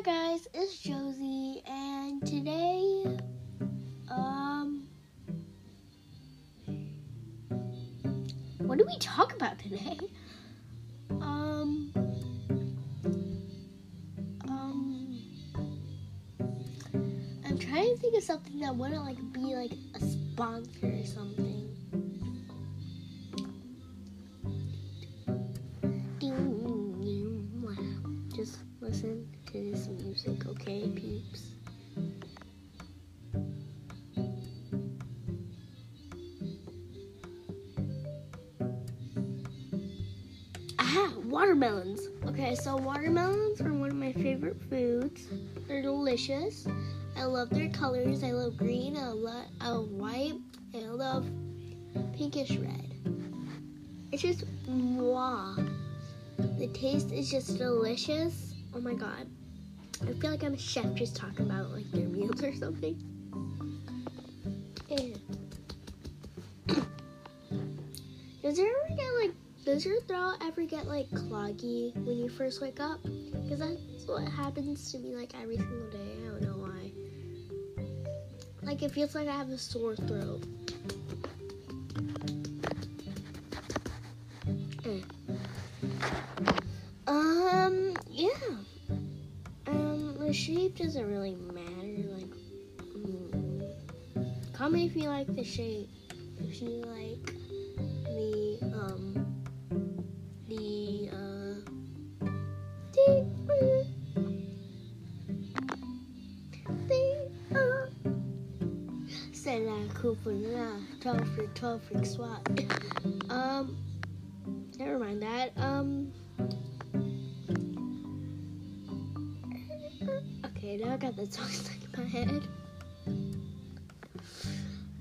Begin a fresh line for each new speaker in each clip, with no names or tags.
Hi guys, it's Josie, and today, um, what do we talk about today? Um, um, I'm trying to think of something that wouldn't like be like a sponsor or something. Just listen music, okay, peeps? Ah, watermelons. Okay, so watermelons are one of my favorite foods. They're delicious. I love their colors. I love green. I love, white. I love pinkish red. It's just wow. The taste is just delicious. Oh my god. I feel like I'm a chef just talking about like their meals or something. And does ever get like does your throat ever get like cloggy when you first wake up? Because that's what happens to me like every single day. I don't know why. Like it feels like I have a sore throat. Doesn't really matter. Like, mm. comment if you like the shape. If you like the um the uh the the uh c'est la coupe là, twelve for twelve for swat. Um, never mind that. Um. Okay, now I got the song stuck in my head.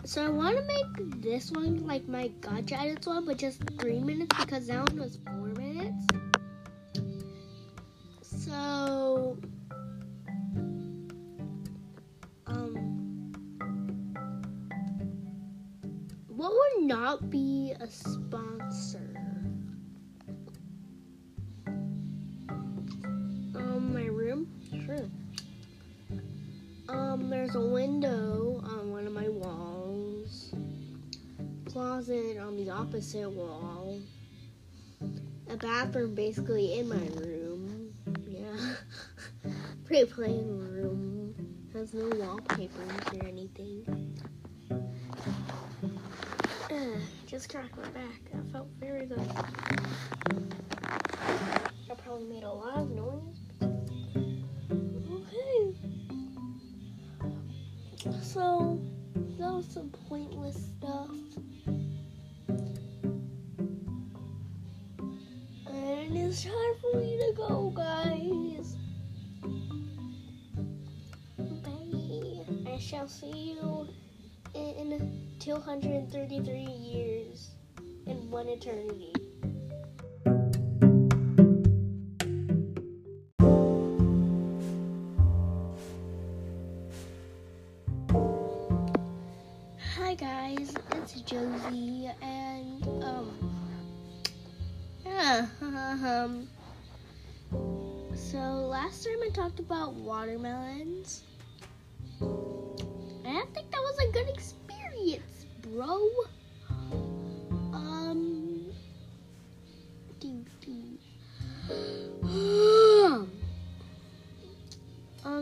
So I want to make this one like my gotcha edits one, but just three minutes because that one was four minutes. So, um, what would not be a sponsor? There's a window on one of my walls. Closet on the opposite wall. A bathroom basically in my room. Yeah. Pretty plain room. Has no wallpapers or anything. Ugh, just cracked my back. That felt very good. I probably made a lot of noise. So, that was some pointless stuff. And it's time for me to go, guys. Bye. I shall see you in 233 years in one eternity. Hi guys, it's Josie, and um, yeah, um, so last time I talked about watermelons, and I think that was a good experience, bro.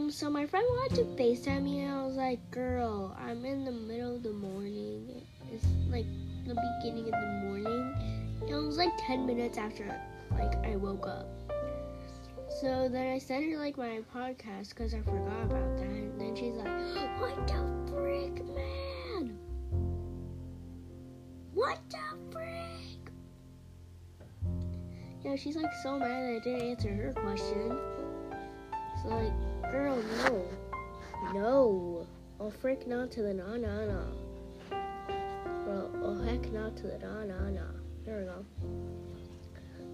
So my friend wanted to FaceTime me, and I was like, girl, I'm in the middle of the morning. It's like the beginning of the morning. It was like 10 minutes after, like, I woke up. So then I sent her, like, my podcast because I forgot about that. And then she's like, what the frick, man? What the frick? Yeah, she's, like, so mad that I didn't answer her question. So, like, Girl, no. No. Oh, frick no to the na na na. Well, oh, heck no to the na na na. There we go.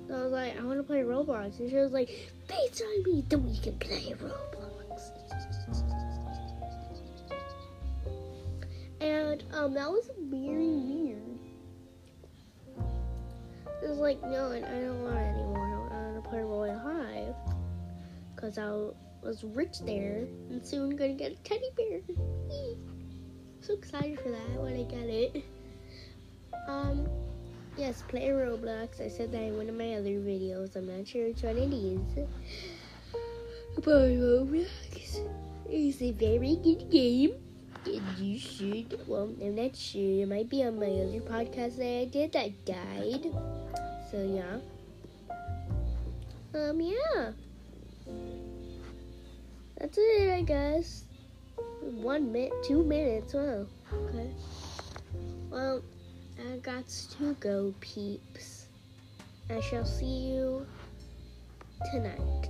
So I was like, I want to play Roblox. And she was like, FaceTime me, then we can play Roblox. And, um, that was very weird. It was like, no, I don't want it anymore. I want to play Royale High. Because I'll was rich there and soon gonna get a teddy bear. so excited for that when I get it. Um, yes, play Roblox. I said that in one of my other videos. I'm not sure which one it is. But Roblox is a very good game. And you should, well, I'm not sure. It might be on my other podcast that I did that died. So, yeah. Um, yeah. That's it, I guess. One minute, two minutes. Wow. Okay. Well, I got to go, peeps. I shall see you tonight.